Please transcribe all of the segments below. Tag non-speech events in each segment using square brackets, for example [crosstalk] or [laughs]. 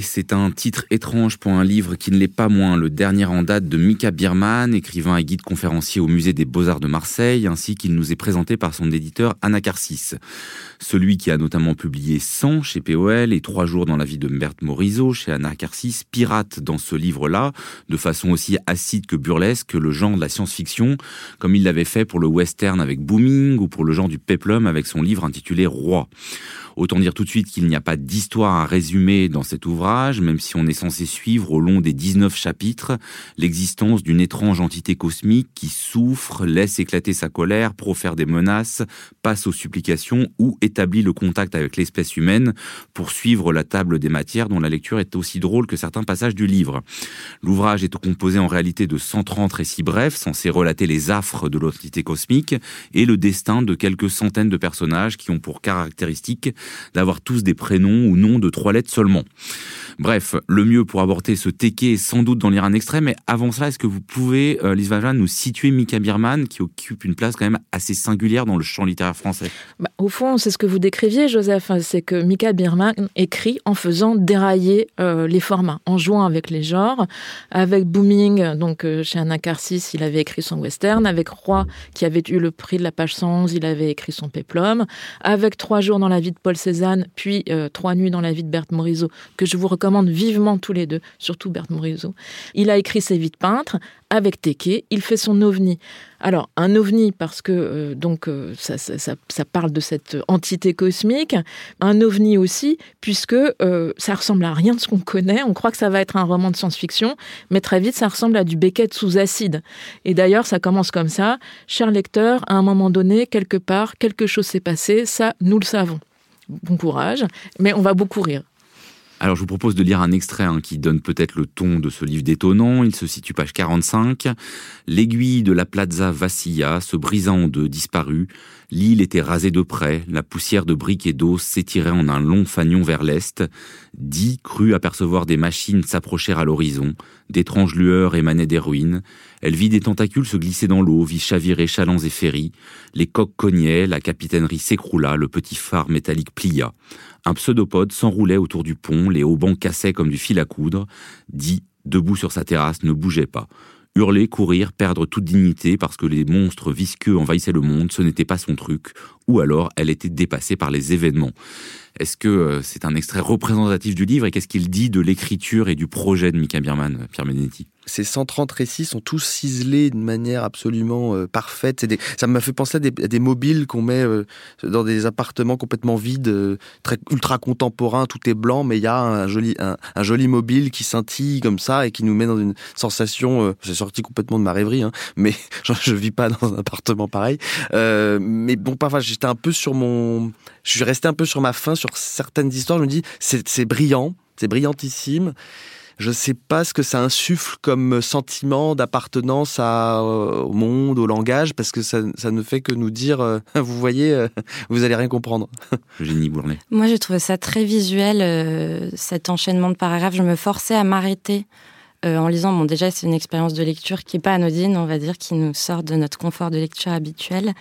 C'est un titre étrange pour un livre qui ne l'est pas moins, le dernier en date de Mika Birman, écrivain et guide conférencier au musée des Beaux-Arts de Marseille, ainsi qu'il nous est présenté par son éditeur Anacarsis. Celui qui a notamment publié 100 chez POL et Trois jours dans la vie de Berthe Morisot chez Anacarsis pirate dans ce livre-là, de façon aussi acide que burlesque, le genre de la science-fiction, comme il l'avait fait pour le western avec Booming ou pour le genre du peplum avec son livre intitulé Roi. Autant dire tout de suite qu'il n'y a pas d'histoire à résumer dans cet ouvrage, même si on est censé suivre au long des 19 chapitres l'existence d'une étrange entité cosmique qui souffre, laisse éclater sa colère, profère des menaces, passe aux supplications ou établit le contact avec l'espèce humaine pour suivre la table des matières dont la lecture est aussi drôle que certains passages du livre. L'ouvrage est composé en réalité de 130 récits brefs censés relater les affres de l'entité cosmique et le destin de quelques centaines de personnages qui ont pour caractéristique d'avoir tous des prénoms ou noms de trois lettres seulement. Bref, le mieux pour aborder ce teke est sans doute d'en lire un extrait, mais avant cela, est-ce que vous pouvez, euh, Lise Vajan, nous situer Mika Birman, qui occupe une place quand même assez singulière dans le champ littéraire français? Bah, Au fond, c'est ce que vous décriviez, Joseph, c'est que Mika Birman écrit en faisant dérailler euh, les formats, en jouant avec les genres, avec Booming, donc euh, chez Anacarsis, il avait écrit son western, avec Roy, qui avait eu le prix de la page 111, il avait écrit son péplum, avec Trois jours dans la vie de Paul Cézanne, puis euh, Trois nuits dans la vie de Berthe Morisot, que je vous recommande vivement tous les deux, surtout Berthe Morisot. Il a écrit ses vies de peintre avec Teke, il fait son ovni. Alors, un ovni, parce que euh, donc euh, ça, ça, parle de cette entité cosmique, un ovni aussi, puisque ça ressemble à rien de ce qu'on connaît. On croit que ça va être un roman de science-fiction, mais très vite, ça ressemble à du Beckett sous acide. Et d'ailleurs, ça commence comme ça. Cher lecteur, à un moment donné, quelque part, quelque chose s'est passé, ça, nous le savons bon courage, mais on va beaucoup rire. Alors je vous propose de lire un extrait hein, qui donne peut-être le ton de ce livre détonnant. Il se situe page 45. L'aiguille de la plaza vacilla, se brisant en deux, disparut. L'île était rasée de près, la poussière de briques et d'eau s'étirait en un long fanion vers l'est. Dix crut apercevoir des machines s'approcher à l'horizon. D'étranges lueurs émanaient des ruines. Elle vit des tentacules se glisser dans l'eau, vit chavirer chalands et ferries. Les coques cognaient, la capitainerie s'écroula, le petit phare métallique plia. Un pseudopode s'enroulait autour du pont, les haubans cassaient comme du fil à coudre. Dit, debout sur sa terrasse, ne bougeait pas. Hurler, courir, perdre toute dignité parce que les monstres visqueux envahissaient le monde, ce n'était pas son truc. Ou alors, elle était dépassée par les événements. Est-ce que euh, c'est un extrait représentatif du livre et qu'est-ce qu'il dit de l'écriture et du projet de Mika Birman, Pierre Benedetti? Ces 130 récits sont tous ciselés de manière absolument euh, parfaite. Ça m'a fait penser à des, mobiles qu'on met euh, dans des appartements complètement vides, euh, très ultra contemporains, tout est blanc, mais il y a un joli, mobile qui scintille comme ça et qui nous met dans une sensation. c'est sorti complètement de ma rêverie, hein, mais [laughs] je, je vis pas dans un appartement pareil. mais bon, parfois j'étais un peu sur mon, je suis resté un peu sur ma faim sur certaines histoires. Je me dis, c'est brillant, c'est brillantissime je ne sais pas ce que ça insuffle comme sentiment d'appartenance euh, au monde, au langage, parce que ça, ne fait que nous dire, euh, [laughs] vous voyez, euh, vous allez rien comprendre. [laughs] Génie Bournet. Moi, j'ai trouvé ça très visuel, cet enchaînement de paragraphes. Je me forçais à m'arrêter en lisant. Bon, déjà, c'est une expérience de lecture qui n'est pas anodine, on va dire, qui nous sort de notre confort de lecture habituel.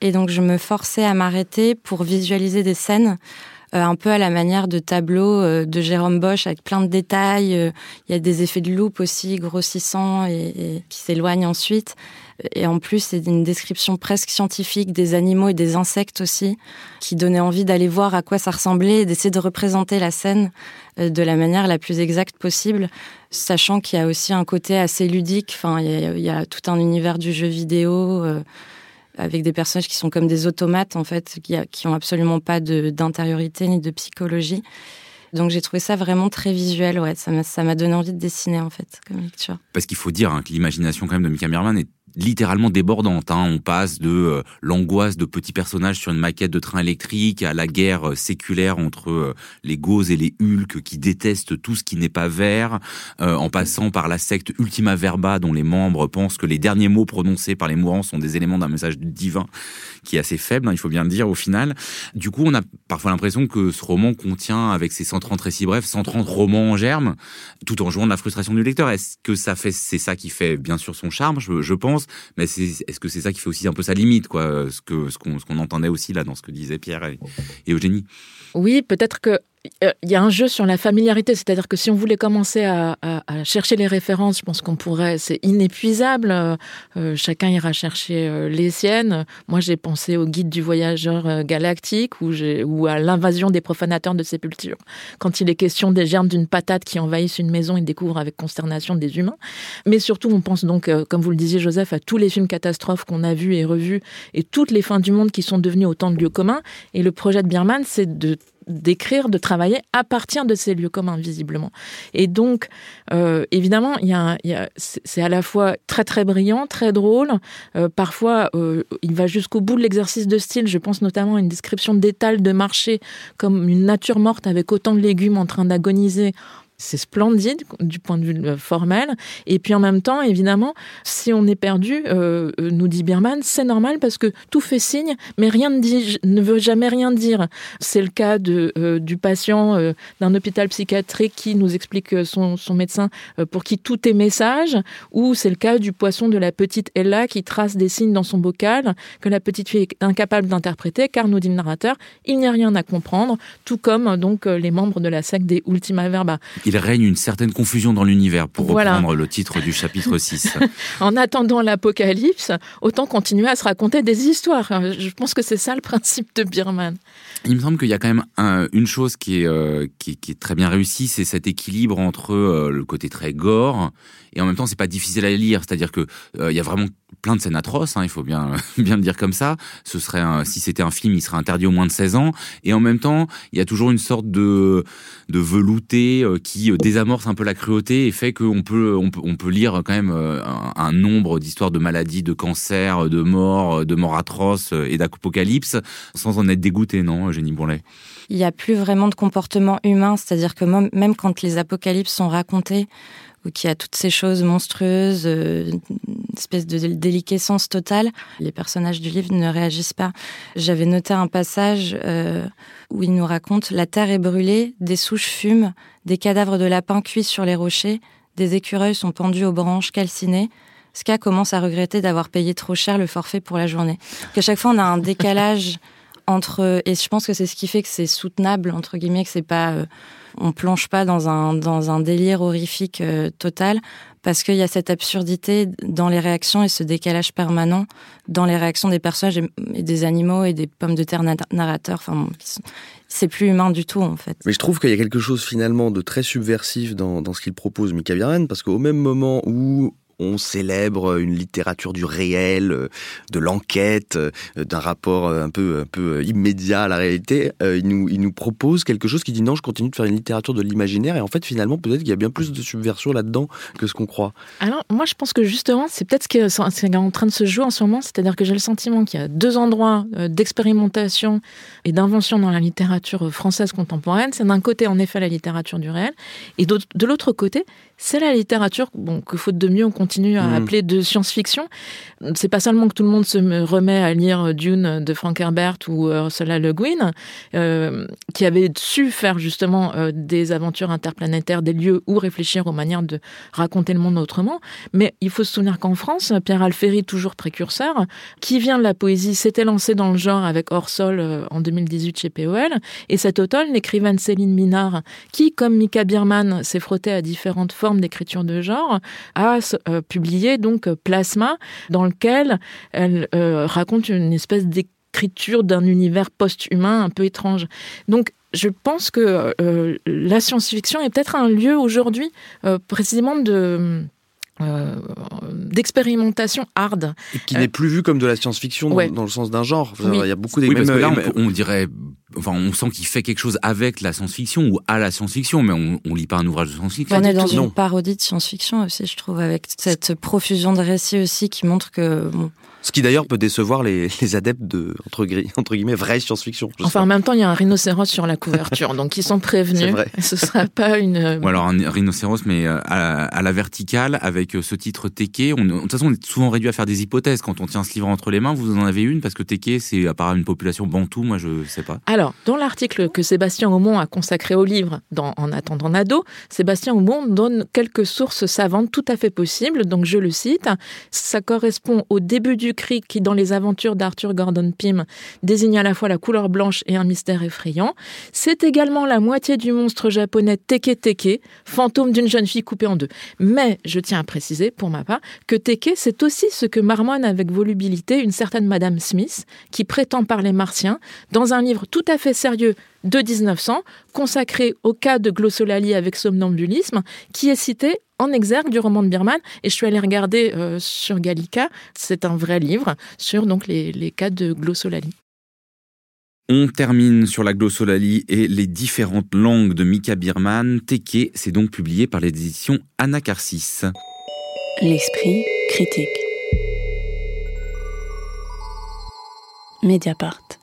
Et donc, je me forçais à m'arrêter pour visualiser des scènes un peu à la manière de tableaux euh, de Jérôme Bosch avec plein de détails. Euh, il y a des effets de loupe aussi grossissants et, qui s'éloignent ensuite. Et en plus, c'est une description presque scientifique des animaux et des insectes aussi, qui donnait envie d'aller voir à quoi ça ressemblait et d'essayer de représenter la scène de la manière la plus exacte possible, sachant qu'il y a aussi un côté assez ludique. Enfin, il y a, tout un univers du jeu vidéo avec des personnages qui sont comme des automates en fait, qui, qui ont absolument pas d'intériorité ni de psychologie. Donc j'ai trouvé ça vraiment très visuel, ouais. Ça m'a donné envie de dessiner en fait comme lecture. Parce qu'il faut dire hein, que l'imagination quand même de Mika Merman est littéralement débordante. Hein. On passe de euh, l'angoisse de petits personnages sur une maquette de train électrique à la guerre euh, séculaire entre euh, les Gauze et les Hulk qui détestent tout ce qui n'est pas vert, en passant par la secte Ultima Verba dont les membres pensent que les derniers mots prononcés par les mourants sont des éléments d'un message divin qui est assez faible, hein, il faut bien le dire au final. Du coup, on a parfois l'impression que ce roman contient, avec ses 130 récits brefs, 130 romans en germe, tout en jouant de la frustration du lecteur. Est-ce que ça fait, c'est ça qui fait bien sûr son charme, je pense mais est-ce que c'est ça qui fait aussi un peu sa limite, quoi, ce que ce qu'on entendait aussi là dans ce que disaient Pierre et, Eugénie? Oui, peut-être que euh, il y a un jeu sur la familiarité, c'est-à-dire que si on voulait commencer à, chercher les références, je pense qu'on pourrait, c'est inépuisable. Euh, euh, chacun ira chercher les siennes. Moi, j'ai pensé au guide du voyageur galactique ou, à l'invasion des profanateurs de sépultures. Quand il est question des germes d'une patate qui envahissent une maison et découvrent avec consternation des humains. Mais surtout, on pense donc, comme vous le disiez, Joseph, à tous les films catastrophes qu'on a vus et revus et toutes les fins du monde qui sont devenues autant de lieux communs. Et le projet de Birman, c'est de d'écrire, de travailler à partir de ces lieux communs, visiblement. Et donc, euh, évidemment, y a, c'est à la fois très très brillant, très drôle. Euh, parfois, euh, il va jusqu'au bout de l'exercice de style. Je pense notamment à une description d'étal de marché comme une nature morte avec autant de légumes en train d'agoniser c'est splendide du point de vue euh, formel. Et puis en même temps, évidemment, si on est perdu, euh, euh, nous dit Birman, c'est normal parce que tout fait signe, mais rien ne, dit, ne veut jamais rien dire. C'est le cas de, du patient d'un hôpital psychiatrique qui nous explique son, son médecin pour qui tout est message, ou c'est le cas du poisson de la petite Ella qui trace des signes dans son bocal que la petite fille est incapable d'interpréter, car nous dit le narrateur, il n'y a rien à comprendre, tout comme donc les membres de la secte des Ultima Verba règne une certaine confusion dans l'univers, pour reprendre le titre du chapitre 6. [laughs] en attendant l'apocalypse, autant continuer à se raconter des histoires. Je pense que c'est ça le principe de Birman. Il me semble qu'il y a quand même une chose qui est, euh, qui, est très bien réussie, c'est cet équilibre entre euh, le côté très gore et en même temps c'est pas difficile à lire. C'est-à-dire que euh, il y a vraiment plein de scènes atroces, hein, il faut bien [laughs] bien le dire comme ça. Ce serait si c'était un film, il serait interdit au moins de 16 ans. Et en même temps, il y a toujours une sorte de de velouté qui désamorce un peu la cruauté et fait qu'on peut on peut on peut lire quand même un, un nombre d'histoires de maladies, de cancers, de morts, de morts atroces et d'apocalypse sans en être dégoûté, non Génie Bourlet? Il n'y a plus vraiment de comportement humain, c'est-à-dire que même quand les apocalypses sont racontés, ou qu'il y a toutes ces choses monstrueuses, euh, une espèce de déliquescence totale, les personnages du livre ne réagissent pas. J'avais noté un passage euh, où il nous raconte La terre est brûlée, des souches fument, des cadavres de lapins cuits sur les rochers, des écureuils sont pendus aux branches calcinées. Ska commence à regretter d'avoir payé trop cher le forfait pour la journée. Qu'à chaque fois, on a un décalage [laughs] entre et je pense que c'est ce qui fait que c'est soutenable entre guillemets que c'est pas euh, on plonge pas dans un dans un délire horrifique euh, total parce qu'il y a cette absurdité dans les réactions et ce décalage permanent dans les réactions des personnages et, des animaux et des pommes de terre narrateurs enfin c'est plus humain du tout en fait. Mais je trouve qu'il y a quelque chose finalement de très subversif dans, dans ce qu'il propose Mika Viren parce qu'au même moment où on célèbre une littérature du réel, de l'enquête, d'un rapport un peu, un peu immédiat à la réalité. Euh, il nous, il nous propose quelque chose qui dit non, je continue de faire une littérature de l'imaginaire. Et en fait, finalement, peut-être qu'il y a bien plus de subversion là-dedans que ce qu'on croit. Alors, moi, je pense que justement, c'est peut-être ce qui est en train de se jouer en ce moment. C'est-à-dire que j'ai le sentiment qu'il y a deux endroits euh, d'expérimentation et d'invention dans la littérature française contemporaine. C'est d'un côté, en effet, la littérature du réel. Et de l'autre côté, c'est la littérature bon, que faute de mieux on continue à mm. appeler de science-fiction. C'est pas seulement que tout le monde se remet à lire Dune de Frank Herbert ou Ursula Le Guin, euh, qui avait su faire justement euh, des aventures interplanétaires, des lieux où réfléchir aux manières de raconter le monde autrement. Mais il faut se souvenir qu'en France, Pierre Alféry, toujours précurseur, qui vient de la poésie, s'était lancé dans le genre avec Orsol euh, en 2018 chez POL. Et cet automne, l'écrivaine Céline Minard, qui, comme Mika Bierman, s'est frottée à différentes formes d'écriture de genre, a euh, publié donc Plasma, dans lequel elle euh, raconte une espèce d'écriture d'un univers post-humain un peu étrange. Donc je pense que euh, la science-fiction est peut-être un lieu aujourd'hui précisément de d'expérimentation hard. Et qui n'est plus vu comme de la science-fiction dans, le sens d'un genre. Il y a beaucoup oui, parce que là, on, dirait enfin, on sent qu'il fait quelque chose avec la science-fiction ou à la science-fiction, mais on, on lit pas un ouvrage de science-fiction. On est dans une parodie de science-fiction aussi, je trouve, avec cette profusion de récits aussi qui montre que Ce qui d'ailleurs peut décevoir les, adeptes de, entre, entre guillemets, vraie science-fiction. Enfin, en même temps, il y a un rhinocéros sur la couverture, donc ils sont prévenus. Vrai. Ce sera pas une... Ou alors un rhinocéros, mais euh, à, la verticale, avec euh, ce titre Teke. On, de toute façon, on est souvent réduit à faire des hypothèses quand on tient ce livre entre les mains. Vous en avez une, parce que Teke, c'est apparemment une population bantou, moi je sais pas. Alors, dans l'article que Sébastien Aumont a consacré au livre, dans, En attendant Nado, Sébastien Aumont donne quelques sources savantes tout à fait possibles, donc je le cite. Ça correspond au début du cri qui, dans les aventures d'Arthur Gordon Pym, désigne à la fois la couleur blanche et un mystère effrayant. C'est également la moitié du monstre japonais Teke Teke, fantôme d'une jeune fille coupée en deux. Mais je tiens à préciser, pour ma part, que Teke, c'est aussi ce que marmonne avec volubilité une certaine Madame Smith, qui prétend parler martien, dans un livre tout à fait sérieux de 1900, consacré au cas de glossolalie avec somnambulisme, qui est cité en exergue du roman de Birman. Et je suis allée regarder euh, sur Gallica, c'est un vrai livre sur donc les, cas de glossolalie. On termine sur la glossolalie et les différentes langues de Mika Birman. Teke, c'est donc publié par l'édition Anacarsis. L'esprit critique. Mediapart.